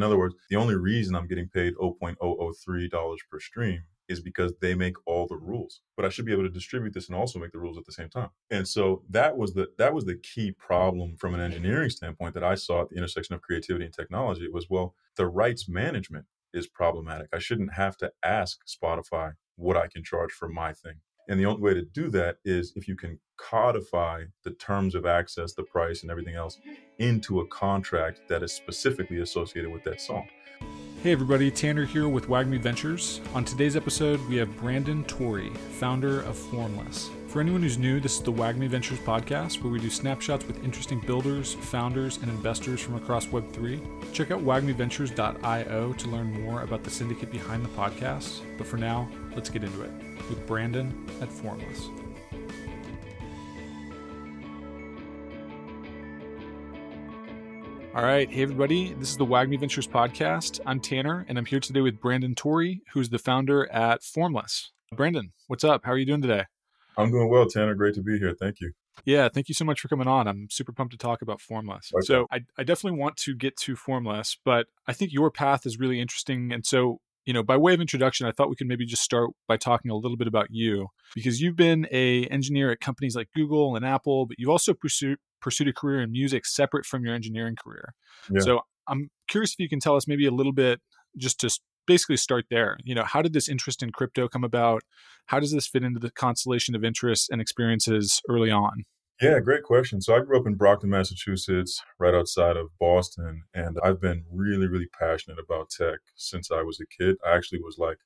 In other words, the only reason I'm getting paid $0.003 per stream is because they make all the rules. But I should be able to distribute this and also make the rules at the same time. And so that was the that was the key problem from an engineering standpoint that I saw at the intersection of creativity and technology. It was well, the rights management is problematic. I shouldn't have to ask Spotify what I can charge for my thing. And the only way to do that is if you can codify the terms of access, the price, and everything else into a contract that is specifically associated with that song. Hey everybody, Tanner here with WAGMI Ventures. On today's episode, we have Brandon Tory, founder of Formless. For anyone who's new, this is the WAGMI Ventures podcast where we do snapshots with interesting builders, founders, and investors from across Web3. Check out wagmiventures.io to learn more about the syndicate behind the podcast. But for now, let's get into it with Brandon at Formless. All right. Hey, everybody. This is the WAGMI Ventures podcast. I'm Tanner, and I'm here today with Brandon Tory, who's the founder at Formless. Brandon, what's up? How are you doing today? I'm doing well, Tanner. Great to be here. Thank you. Yeah, thank you so much for coming on. I'm super pumped to talk about Formless. Okay. So, I, I definitely want to get to Formless, but I think your path is really interesting. And so, you know, by way of introduction, I thought we could maybe just start by talking a little bit about you because you've been a engineer at companies like Google and Apple, but you've also pursued pursued a career in music separate from your engineering career. Yeah. So I'm curious if you can tell us maybe a little bit just to basically start there. You know, how did this interest in crypto come about? How does this fit into the constellation of interests and experiences early on? Yeah, great question. So I grew up in Brockton, Massachusetts, right outside of Boston, and I've been really, really passionate about tech since I was a kid. I actually was like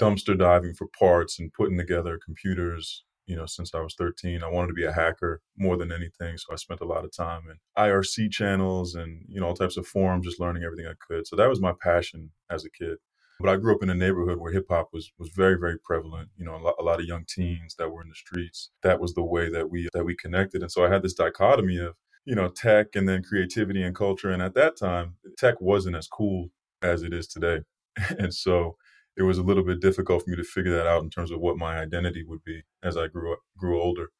dumpster diving for parts and putting together computers, you know, since I was 13. I wanted to be a hacker more than anything, so I spent a lot of time in IRC channels and, you know, all types of forums just learning everything I could. So that was my passion as a kid. But I grew up in a neighborhood where hip hop was was very very prevalent. You know, a lot, a lot of young teens that were in the streets. That was the way that we that we connected. And so I had this dichotomy of you know tech and then creativity and culture. And at that time, tech wasn't as cool as it is today. and so it was a little bit difficult for me to figure that out in terms of what my identity would be as I grew up, grew older.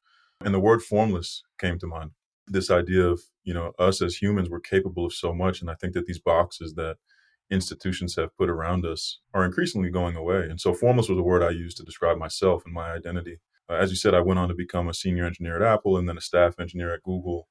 And the word formless came to mind. This idea of, you know, us as humans, we're capable of so much. And I think that these boxes that institutions have put around us are increasingly going away. And so formless was a word I used to describe myself and my identity. Uh, as you said, I went on to become a senior engineer at Apple and then a staff engineer at Google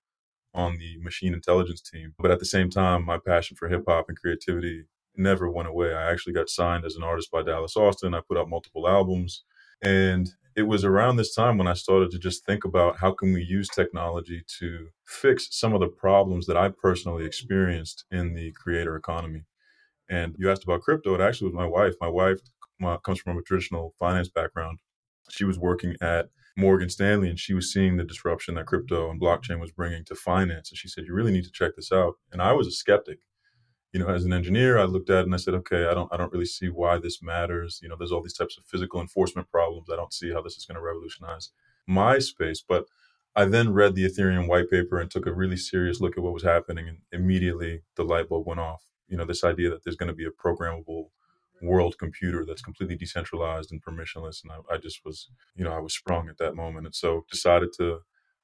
on the machine intelligence team. But at the same time, my passion for hip hop and creativity never went away. I actually got signed as an artist by Dallas Austin. I put out multiple albums. And it was around this time when I started to just think about how can we use technology to fix some of the problems that I personally experienced in the creator economy. And you asked about crypto. It actually was my wife. My wife comes from a traditional finance background. She was working at Morgan Stanley and she was seeing the disruption that crypto and blockchain was bringing to finance. And she said, You really need to check this out. And I was a skeptic. You know, as an engineer, I looked at it and I said, okay, I don't I don't really see why this matters. You know, there's all these types of physical enforcement problems. I don't see how this is going to revolutionize my space. But I then read the Ethereum white paper and took a really serious look at what was happening, and immediately the light bulb went off you know this idea that there's going to be a programmable world computer that's completely decentralized and permissionless and I, I, just was you know i was sprung at that moment and so decided to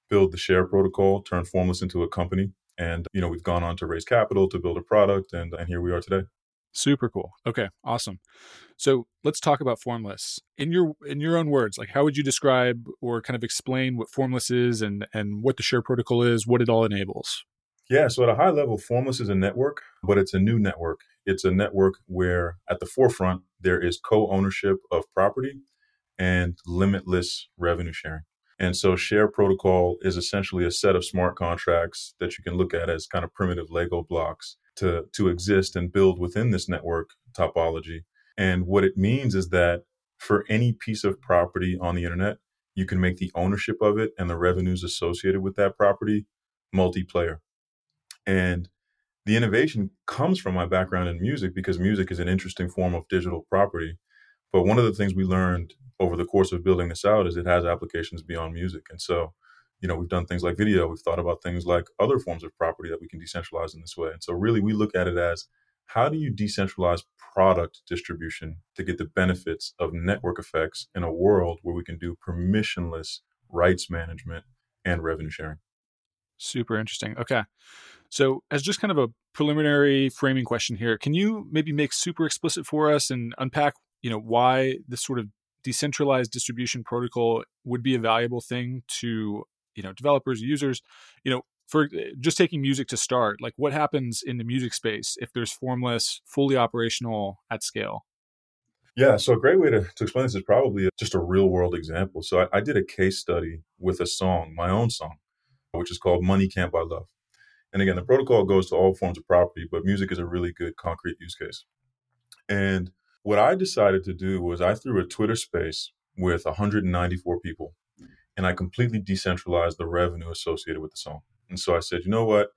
build the share protocol turn formless into a company and you know we've gone on to raise capital to build a product and and here we are today. Super cool. Okay awesome. So let's talk about formless. In your in your own words like how would you describe or kind of explain what formless is and and what the share protocol is what it all enables yeah, so at a high level, Formless is a network, but it's a new network. It's a network where at the forefront, there is co ownership of property and limitless revenue sharing. And so Share Protocol is essentially a set of smart contracts that you can look at as kind of primitive Lego blocks to, to exist and build within this network topology. And what it means is that for any piece of property on the internet, you can make the ownership of it and the revenues associated with that property multiplayer. And the innovation comes from my background in music because music is an interesting form of digital property. But one of the things we learned over the course of building this out is it has applications beyond music. And so, you know, we've done things like video, we've thought about things like other forms of property that we can decentralize in this way. And so, really, we look at it as how do you decentralize product distribution to get the benefits of network effects in a world where we can do permissionless rights management and revenue sharing? Super interesting. Okay. So, as just kind of a preliminary framing question here, can you maybe make super explicit for us and unpack, you know, why this sort of decentralized distribution protocol would be a valuable thing to, you know, developers, users, you know, for eh, just taking music to start, like what happens in the music space if there's formless, fully operational at scale? Yeah, so a great way to, to explain this is probably just a real world example. So I, I did a case study with a song, my own song, which is called Money Can't Buy Love. And again, the protocol goes to all forms of property, but music is a really good concrete use case. And what I decided to do was I threw a Twitter space with 194 people and I completely decentralized the revenue associated with the song. And so I said, you know what?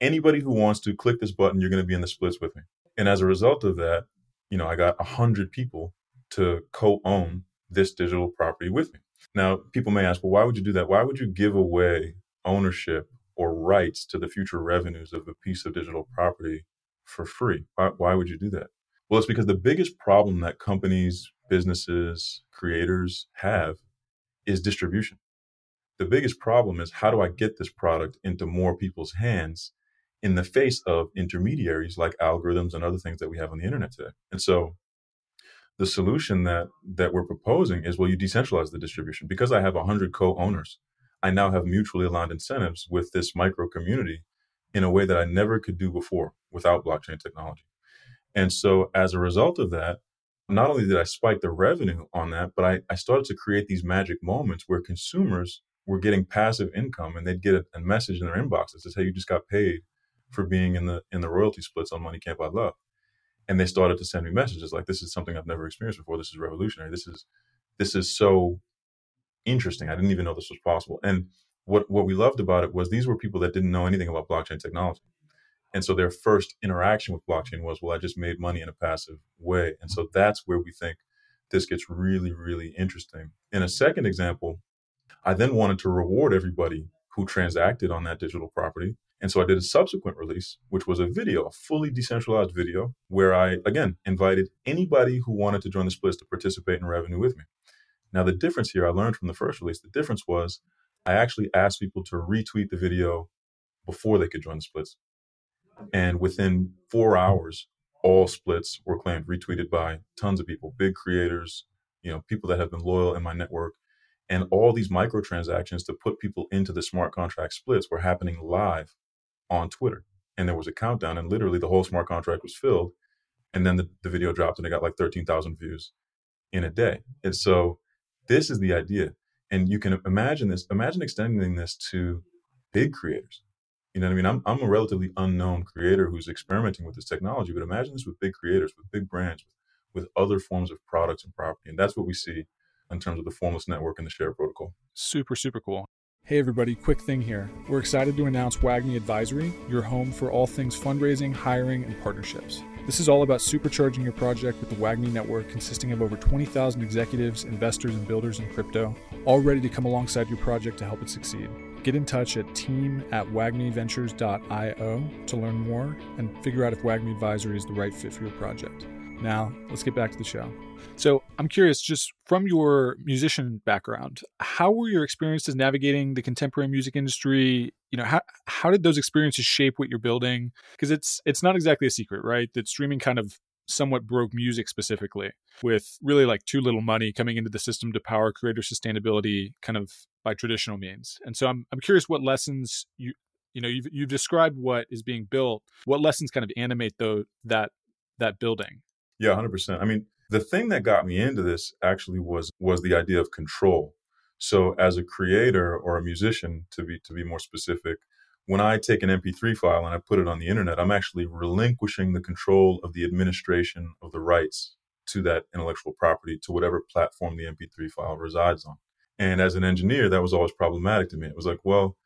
Anybody who wants to click this button, you're going to be in the splits with me. And as a result of that, you know, I got 100 people to co own this digital property with me. Now, people may ask, well, why would you do that? Why would you give away ownership or rights to the future revenues of a piece of digital property for free. Why, why would you do that? Well, it's because the biggest problem that companies, businesses, creators have is distribution. The biggest problem is how do I get this product into more people's hands in the face of intermediaries like algorithms and other things that we have on the internet today. And so the solution that that we're proposing is well you decentralize the distribution because I have 100 co-owners I now have mutually aligned incentives with this micro community in a way that I never could do before without blockchain technology. And so as a result of that, not only did I spike the revenue on that, but I, I started to create these magic moments where consumers were getting passive income and they'd get a, a message in their inbox that says, Hey, you just got paid for being in the in the royalty splits on Money Can't Buy Love. And they started to send me messages like, This is something I've never experienced before. This is revolutionary. This is this is so interesting. I didn't even know this was possible. And what what we loved about it was these were people that didn't know anything about blockchain technology. And so their first interaction with blockchain was, well, I just made money in a passive way. And so that's where we think this gets really, really interesting. In a second example, I then wanted to reward everybody who transacted on that digital property. And so I did a subsequent release, which was a video, a fully decentralized video, where I, again, invited anybody who wanted to join the splits to participate in revenue with me. Now, the difference here I learned from the first release, the difference was I actually asked people to retweet the video before they could join the splits. And within four hours, all splits were claimed, retweeted by tons of people, big creators, you know, people that have been loyal in my network. And all these microtransactions to put people into the smart contract splits were happening live on Twitter. And there was a countdown, and literally the whole smart contract was filled. And then the, the video dropped and it got like 13,000 views in a day. And so this is the idea. And you can imagine this, imagine extending this to big creators. You know what I mean? I'm, I'm a relatively unknown creator who's experimenting with this technology, but imagine this with big creators, with big brands, with, with other forms of products and property. And that's what we see in terms of the formless network and the share protocol. Super, super cool. Hey, everybody, quick thing here. We're excited to announce WAGMI Advisory, your home for all things fundraising, hiring, and partnerships. This is all about supercharging your project with the WAGMI network consisting of over 20,000 executives, investors, and builders in crypto, all ready to come alongside your project to help it succeed. Get in touch at team at wagmiventures.io to learn more and figure out if WAGMI Advisory is the right fit for your project. Now, let's get back to the show. So, I'm curious, just from your musician background, how were your experiences navigating the contemporary music industry? You know, how how did those experiences shape what you're building? Because it's it's not exactly a secret, right? That streaming kind of somewhat broke music specifically with really like too little money coming into the system to power creator sustainability kind of by traditional means. And so I'm I'm curious what lessons you you know you've you've described what is being built. What lessons kind of animate though that that building? Yeah, 100%. I mean, the thing that got me into this actually was was the idea of control. So as a creator or a musician to be to be more specific, when I take an MP3 file and I put it on the internet, I'm actually relinquishing the control of the administration of the rights to that intellectual property to whatever platform the MP3 file resides on. And as an engineer, that was always problematic to me. It was like, well,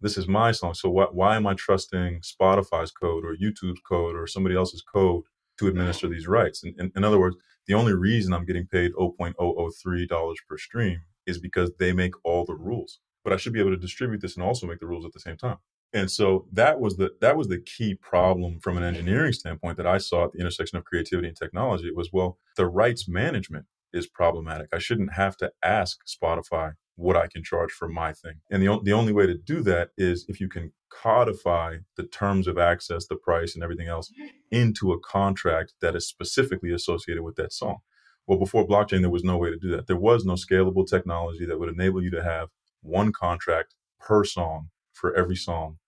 this is my song. So why, why am I trusting Spotify's code or YouTube's code or somebody else's code to administer these rights. In, in, in other words, the only reason I'm getting paid $0.003 per stream is because they make all the rules. But I should be able to distribute this and also make the rules at the same time. And so that was the that was the key problem from an engineering standpoint that I saw at the intersection of creativity and technology. It was well, the rights management is problematic. I shouldn't have to ask Spotify what I can charge for my thing. And the, the only way to do that is if you can codify the terms of access, the price, and everything else into a contract that is specifically associated with that song. Well, before blockchain, there was no way to do that. There was no scalable technology that would enable you to have one contract per song for every song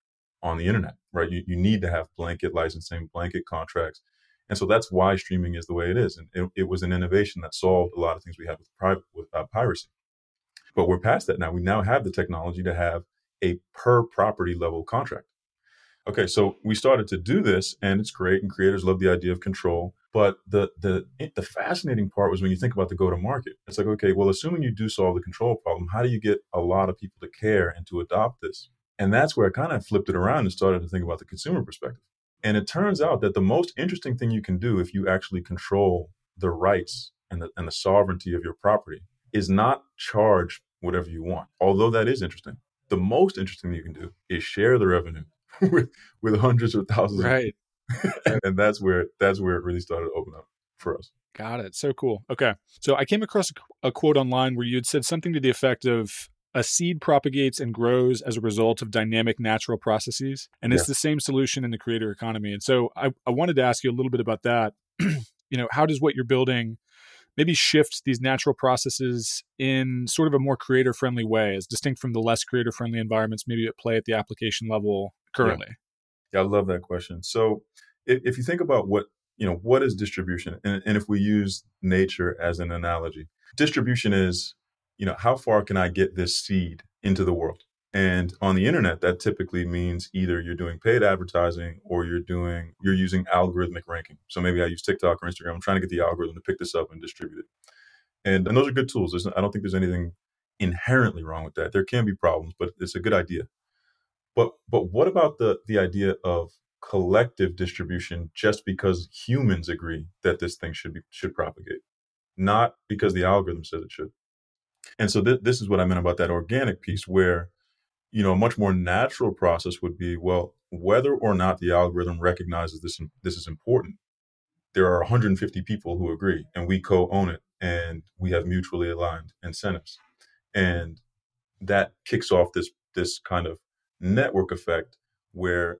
on the internet, right? You, you need to have blanket licensing, blanket contracts. And so that's why streaming is the way it is. And it, it was an innovation that solved a lot of things we had with, private, with uh, piracy. But we're past that now. We now have the technology to have a per property level contract. Okay, so we started to do this, and it's great, and creators love the idea of control. But the the the fascinating part was when you think about the go to market. It's like, okay, well, assuming you do solve the control problem, how do you get a lot of people to care and to adopt this? And that's where I kind of flipped it around and started to think about the consumer perspective. And it turns out that the most interesting thing you can do if you actually control the rights and the, and the sovereignty of your property is not charge whatever you want. Although that is interesting. The most interesting thing you can do is share the revenue with, with hundreds of thousands. Right. and that's where that's where it really started to open up for us. Got it. So cool. Okay. So I came across a, a quote online where you had said something to the effect of a seed propagates and grows as a result of dynamic natural processes. And it's yeah. the same solution in the creator economy. And so I, I wanted to ask you a little bit about that. you know, how does what you're building maybe shift these natural processes in sort of a more creator friendly way, as distinct from the less creator friendly environments maybe at play at the application level currently? Yeah, yeah I love that question. So if, if, you think about what, you know, what is distribution? And, and if we use nature as an analogy, distribution is, you know, how far can I get this seed into the world? And on the internet, that typically means either you're doing paid advertising or you're doing you're using algorithmic ranking. So maybe I use TikTok or Instagram. I'm trying to get the algorithm to pick this up and distribute it. And and those are good tools. There's, I don't think there's anything inherently wrong with that. There can be problems, but it's a good idea. But but what about the the idea of collective distribution just because humans agree that this thing should be should propagate, not because the algorithm says it should. And so th- this is what I meant about that organic piece where you know, a much more natural process would be, well, whether or not the algorithm recognizes this, this is important, there are 150 people who agree and we co-own it and we have mutually aligned incentives. And that kicks off this, this kind of network effect where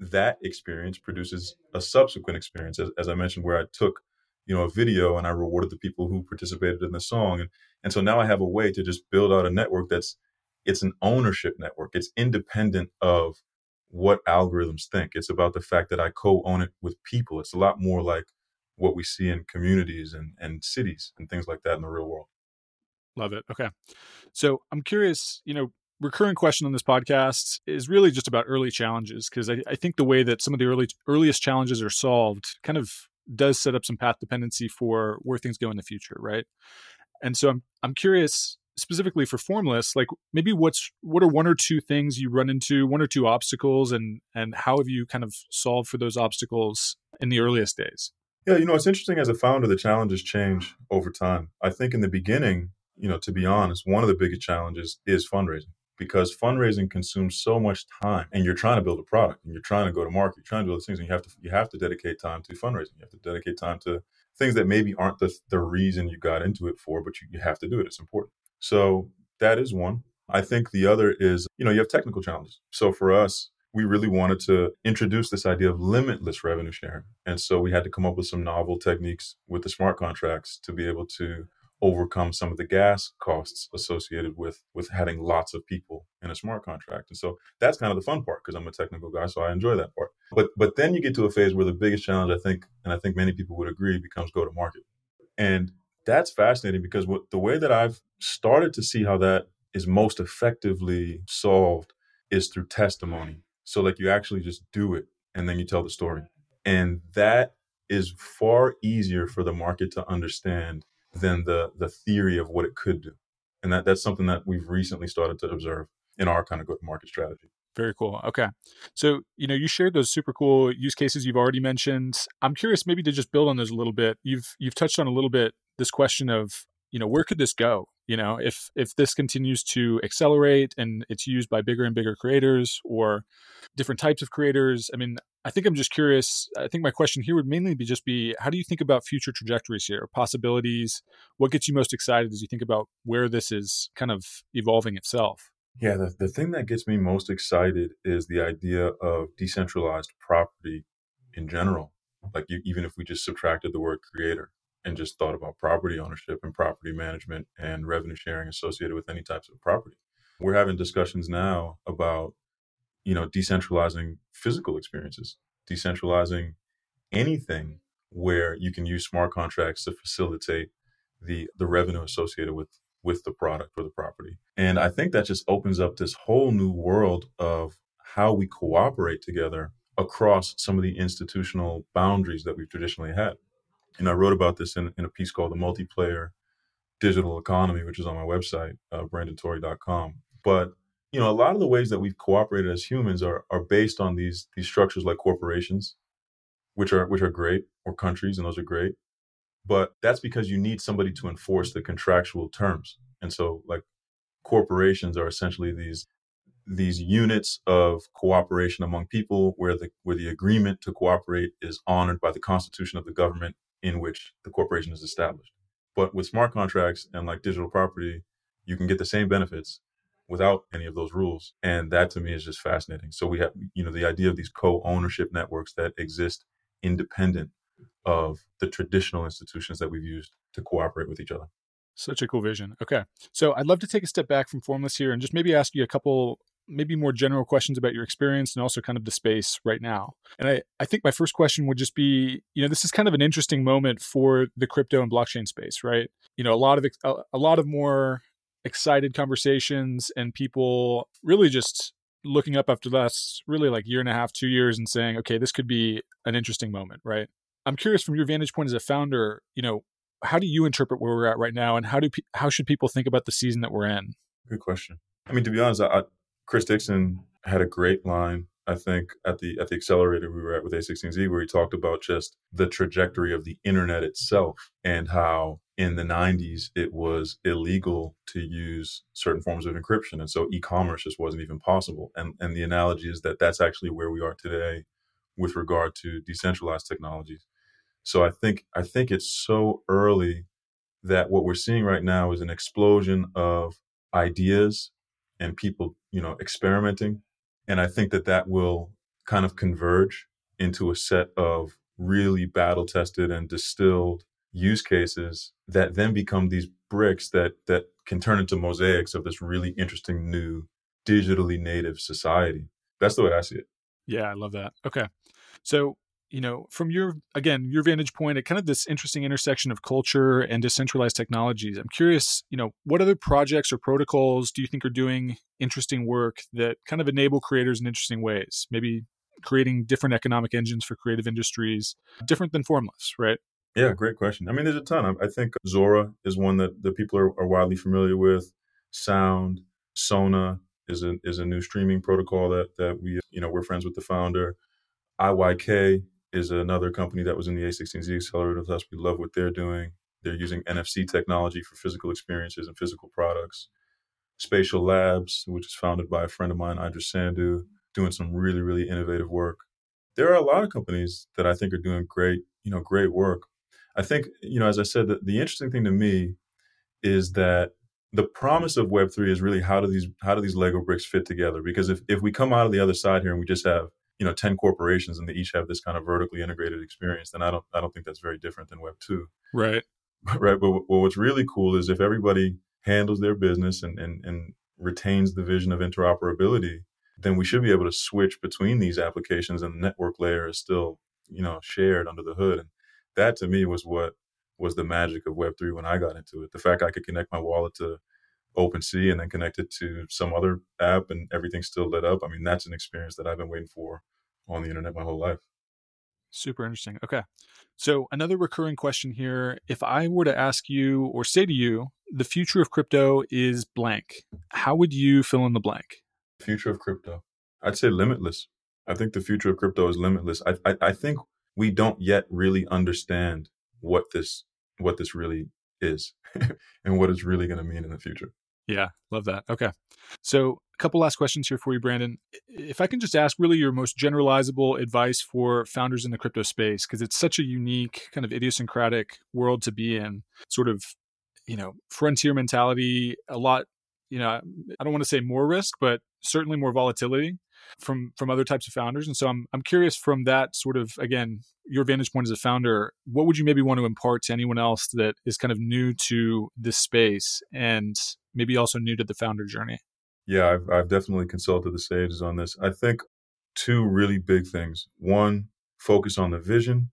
that experience produces a subsequent experience. As, as I mentioned, where I took, you know, a video and I rewarded the people who participated in the song. And, and so now I have a way to just build out a network that's it's an ownership network. It's independent of what algorithms think. It's about the fact that I co-own it with people. It's a lot more like what we see in communities and, and cities and things like that in the real world. Love it. Okay. So I'm curious, you know, recurring question on this podcast is really just about early challenges because I, I, think the way that some of the early earliest challenges are solved kind of does set up some path dependency for where things go in the future, right? And so I'm I'm curious specifically for formless like maybe what's what are one or two things you run into one or two obstacles and and how have you kind of solved for those obstacles in the earliest days? Yeah you know it's interesting as a founder the challenges change over time. I think in the beginning you know to be honest one of the biggest challenges is fundraising because fundraising consumes so much time and you're trying to build a product and you're trying to go to market you're trying to do those things and you have to you have to dedicate time to fundraising. You have to dedicate time to things that maybe aren't the, the reason you got into it for but you, you have to do it it's important so that is one. I think the other is, you know, you have technical challenges. So for us, we really wanted to introduce this idea of limitless revenue sharing. And so we had to come up with some novel techniques with the smart contracts to be able to overcome some of the gas costs associated with with having lots of people in a smart contract. And so that's kind of the fun part because I'm a technical guy, so I enjoy that part. But but then you get to a phase where the biggest challenge I think, and I think many people would agree, becomes go to market. And that's fascinating because what, the way that I've started to see how that is most effectively solved is through testimony. So, like, you actually just do it and then you tell the story. And that is far easier for the market to understand than the, the theory of what it could do. And that, that's something that we've recently started to observe in our kind of go to market strategy. Very cool. Okay. So, you know, you shared those super cool use cases you've already mentioned. I'm curious maybe to just build on those a little bit. You've you've touched on a little bit this question of you know where could this go? You know if if this continues to accelerate and it's used by bigger and bigger creators or different types of creators i mean i think i'm just curious i think my question here would mainly be just be how do you think about future trajectories here? Possibilities? What gets you most excited as you think about where this is kind of evolving itself? Yeah, the, the thing that gets me most excited is the idea of decentralized property in general. Like you, even if we just subtracted the word creator and just thought about property ownership and property management and revenue sharing associated with any types of property. We're having discussions now about, you know, decentralizing physical experiences, decentralizing anything where you can use smart contracts to facilitate the the revenue associated with with the product or the property. And I think that just opens up this whole new world of how we cooperate together across some of the institutional boundaries that we've traditionally had. And I wrote about this in, in a piece called The Multiplayer Digital Economy, which is on my website, uh, brandontory.com. But you know, a lot of the ways that we've cooperated as humans are are based on these these structures like corporations, which are which are great, or countries, and those are great. But that's because you need somebody to enforce the contractual terms. And so like corporations are essentially these these units of cooperation among people where the where the agreement to cooperate is honored by the constitution of the government in which the corporation is established. But with smart contracts and like digital property, you can get the same benefits without any of those rules. And that to me is just fascinating. So we have, you know, the idea of these co-ownership networks that exist independent of the traditional institutions that we've used to cooperate with each other. Such a cool vision. Okay. So I'd love to take a step back from Formless here and just maybe ask you a couple maybe more general questions about your experience and also kind of the space right now. And I, I think my first question would just be, you know, this is kind of an interesting moment for the crypto and blockchain space, right? You know, a lot of a, lot of more excited conversations and people really just looking up after the last really like year and a half, two years and saying, okay, this could be an interesting moment, right? I'm curious from your vantage point as a founder, you know, how do you interpret where we're at right now and how do how should people think about the season that we're in? Good question. I mean, to be honest, I, Chris Dixon had a great line, I think, at the at the accelerator we were at with A16Z, where he talked about just the trajectory of the internet itself and how in the 90s it was illegal to use certain forms of encryption, and so e-commerce just wasn't even possible. And and the analogy is that that's actually where we are today with regard to decentralized technologies. So I think I think it's so early that what we're seeing right now is an explosion of ideas and people, you know, experimenting. And I think that that will kind of converge into a set of really battle tested and distilled use cases that then become these bricks that that can turn into mosaics of this really interesting new digitally native society. That's the way I see it. Yeah, I love that. Okay. So you know, from your again your vantage point at kind of this interesting intersection of culture and decentralized technologies, I'm curious, you know, what other projects or protocols do you think are doing interesting work that kind of enable creators in interesting ways? Maybe creating different economic engines for creative industries, different than Formless, right? Yeah, great question. I mean, there's a ton. I think Zora is one that the people are, are widely familiar with. Sound, Sona is a is a new streaming protocol that that we you know we're friends with the founder. IYK is another company that was in the A16Z accelerator with us. We love what they're doing. They're using NFC technology for physical experiences and physical products. Spatial Labs, which is founded by a friend of mine, Iddris Sandu, doing some really, really innovative work. There are a lot of companies that I think are doing great, you know, great work. I think, you know, as I said, the, the interesting thing to me is that the promise of Web3 is really how do these how do these Lego bricks fit together? Because if, if we come out of the other side here and we just have you know 10 corporations and they each have this kind of vertically integrated experience then i don't i don't think that's very different than web 2 right. Right but, but what's really cool is if everybody handles their business and, and and retains the vision of interoperability then we should be able to switch between these applications and the network layer is still you know shared under the hood. And that to me was what was the magic of web3 when i got into it. The fact i could connect my wallet to OpenSea and then connect it to some other app and everything's still lit up. I mean, that's an experience that I've been waiting for on the internet my whole life. Super interesting. Okay. So, another recurring question here if I were to ask you or say to you, the future of crypto is blank, how would you fill in the blank? Future of crypto. I'd say limitless. I think the future of crypto is limitless. I, I, I think we don't yet really understand what this what this really is and what it's really going to mean in the future. Yeah, love that. Okay. So, a couple last questions here for you, Brandon. If I can just ask really your most generalizable advice for founders in the crypto space, because it's such a unique, kind of idiosyncratic world to be in, sort of, you know, frontier mentality, a lot you know, I don't want to say more risk, but certainly more volatility from from other types of founders. And so I'm I'm curious from that sort of again your vantage point as a founder, what would you maybe want to impart to anyone else that is kind of new to this space and maybe also new to the founder journey? Yeah, I've I've definitely consulted the sages on this. I think two really big things. One, focus on the vision,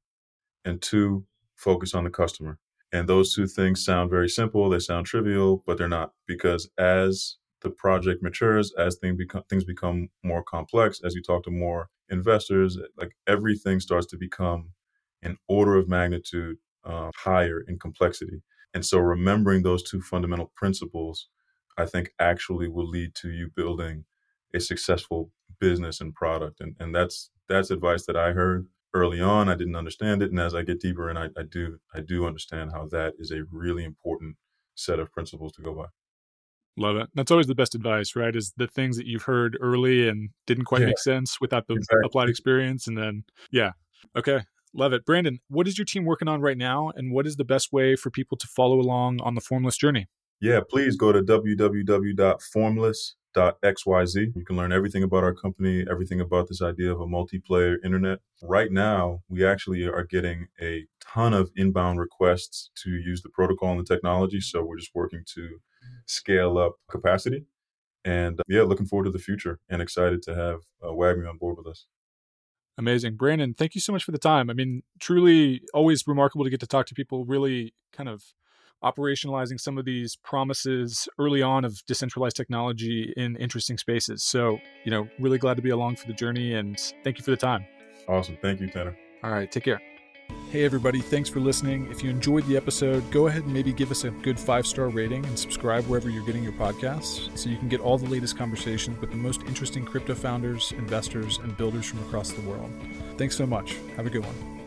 and two, focus on the customer. And those two things sound very simple, they sound trivial, but they're not because as the project matures, as things become things become more complex, as you talk to more investors, like everything starts to become an order of magnitude uh, higher in complexity. And so, remembering those two fundamental principles, I think actually will lead to you building a successful business and product. And and that's that's advice that I heard early on. I didn't understand it, and as I get deeper, and I, I do I do understand how that is a really important set of principles to go by. Love it. That's always the best advice, right? Is the things that you've heard early and didn't quite yeah. make sense without the exactly. applied experience. And then, yeah. Okay. Love it. Brandon, what is your team working on right now? And what is the best way for people to follow along on the Formless journey? Yeah, please go to www.formless.xyz. You can learn everything about our company, everything about this idea of a multiplayer internet. Right now, we actually are getting a ton of inbound requests to use the protocol and the technology. So we're just working to scale up capacity. And yeah, looking forward to the future and excited to have uh, on board with us. Amazing. Brandon, thank you so much for the time. I mean, truly always remarkable to get to talk to people really kind of operationalizing some of these promises early on of decentralized technology in interesting spaces. So, you know, really glad to be along for the journey and thank you for the time. Awesome. Thank you, Tanner. All right. Take care. Hey, everybody, thanks for listening. If you enjoyed the episode, go ahead and maybe give us a good five star rating and subscribe wherever you're getting your podcasts so you can get all the latest conversations with the most interesting crypto founders, investors, and builders from across the world. Thanks so much. Have a good one.